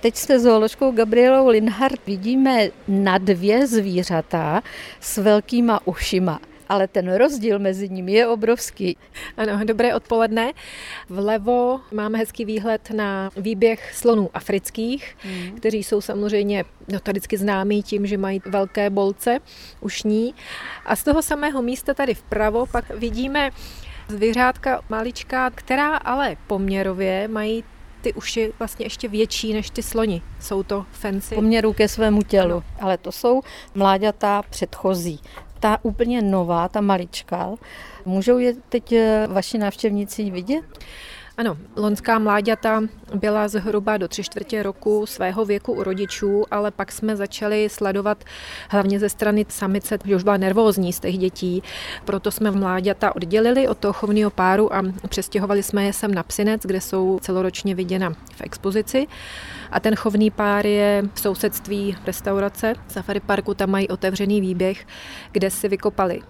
Teď se zooložkou Gabrielou Linhardt vidíme na dvě zvířata s velkýma ušima ale ten rozdíl mezi nimi je obrovský. Ano, dobré odpoledne. Vlevo máme hezký výhled na výběh slonů afrických, mm. kteří jsou samozřejmě notoricky známí tím, že mají velké bolce ušní. A z toho samého místa tady vpravo pak vidíme zvířátka maličká, která ale poměrově mají ty uši vlastně ještě větší než ty sloni. Jsou to fenci. Poměru ke svému tělu. Ano. Ale to jsou mláďata předchozí ta úplně nová, ta malička, můžou je teď eh, vaši návštěvníci vidět? Ano, lonská mláďata byla zhruba do tři čtvrtě roku svého věku u rodičů, ale pak jsme začali sledovat hlavně ze strany samice, že už byla nervózní z těch dětí, proto jsme mláďata oddělili od toho chovného páru a přestěhovali jsme je sem na Psinec, kde jsou celoročně viděna v expozici. A ten chovný pár je v sousedství restaurace Safari Parku, tam mají otevřený výběh, kde si vykopali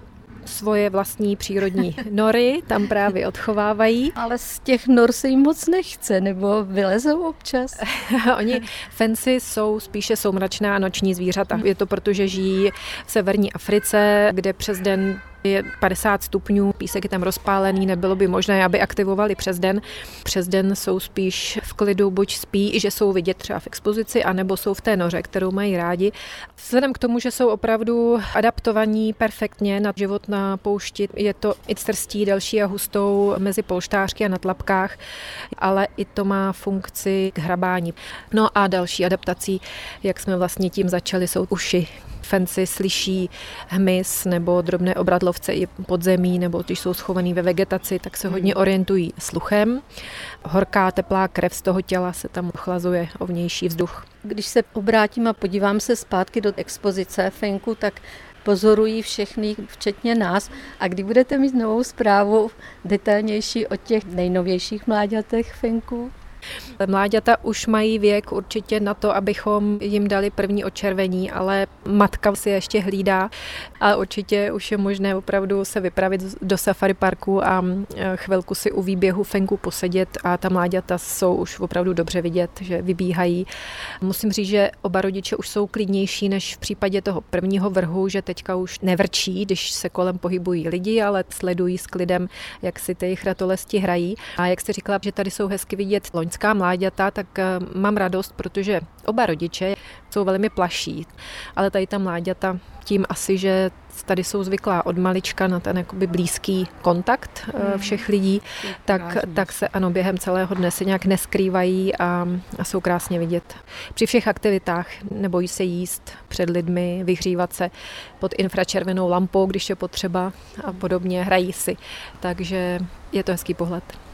svoje vlastní přírodní nory, tam právě odchovávají. Ale z těch nor se jim moc nechce, nebo vylezou občas? Oni fenci jsou spíše soumračná noční zvířata. Je to proto, že žijí v severní Africe, kde přes den je 50 stupňů, písek je tam rozpálený, nebylo by možné, aby aktivovali přes den. Přes den jsou spíš v klidu, buď spí, že jsou vidět třeba v expozici, anebo jsou v té noře, kterou mají rádi. Vzhledem k tomu, že jsou opravdu adaptovaní perfektně na život na poušti, je to i trstí delší a hustou mezi polštářky a na tlapkách, ale i to má funkci k hrabání. No a další adaptací, jak jsme vlastně tím začali, jsou uši, fenci slyší hmyz nebo drobné obradlovce i podzemí, nebo když jsou schovaný ve vegetaci, tak se hodně hmm. orientují sluchem. Horká, teplá krev z toho těla se tam ochlazuje o vnější vzduch. Když se obrátím a podívám se zpátky do expozice Fenku, tak pozorují všechny, včetně nás. A kdy budete mít novou zprávu detailnější o těch nejnovějších mláďatech Fenku? Mláďata už mají věk určitě na to, abychom jim dali první očervení, ale matka si ještě hlídá a určitě už je možné opravdu se vypravit do safari parku a e, chvilku si u výběhu fenku posedět a ta mláďata jsou už opravdu dobře vidět, že vybíhají. Musím říct, že oba rodiče už jsou klidnější než v případě toho prvního vrhu, že teďka už nevrčí, když se kolem pohybují lidi, ale sledují s klidem, jak si ty ratolesti hrají. A jak jste říkala, že tady jsou hezky vidět loňská mláďata, tak eh, mám radost, protože oba rodiče jsou velmi plaší, ale tady ta mláďata tím asi, že tady jsou zvyklá od malička na ten jakoby blízký kontakt mm. všech lidí, tak, tak se ano, během celého dne se nějak neskrývají a, a jsou krásně vidět. Při všech aktivitách nebojí se jíst před lidmi, vyhřívat se pod infračervenou lampou, když je potřeba a podobně, hrají si. Takže je to hezký pohled.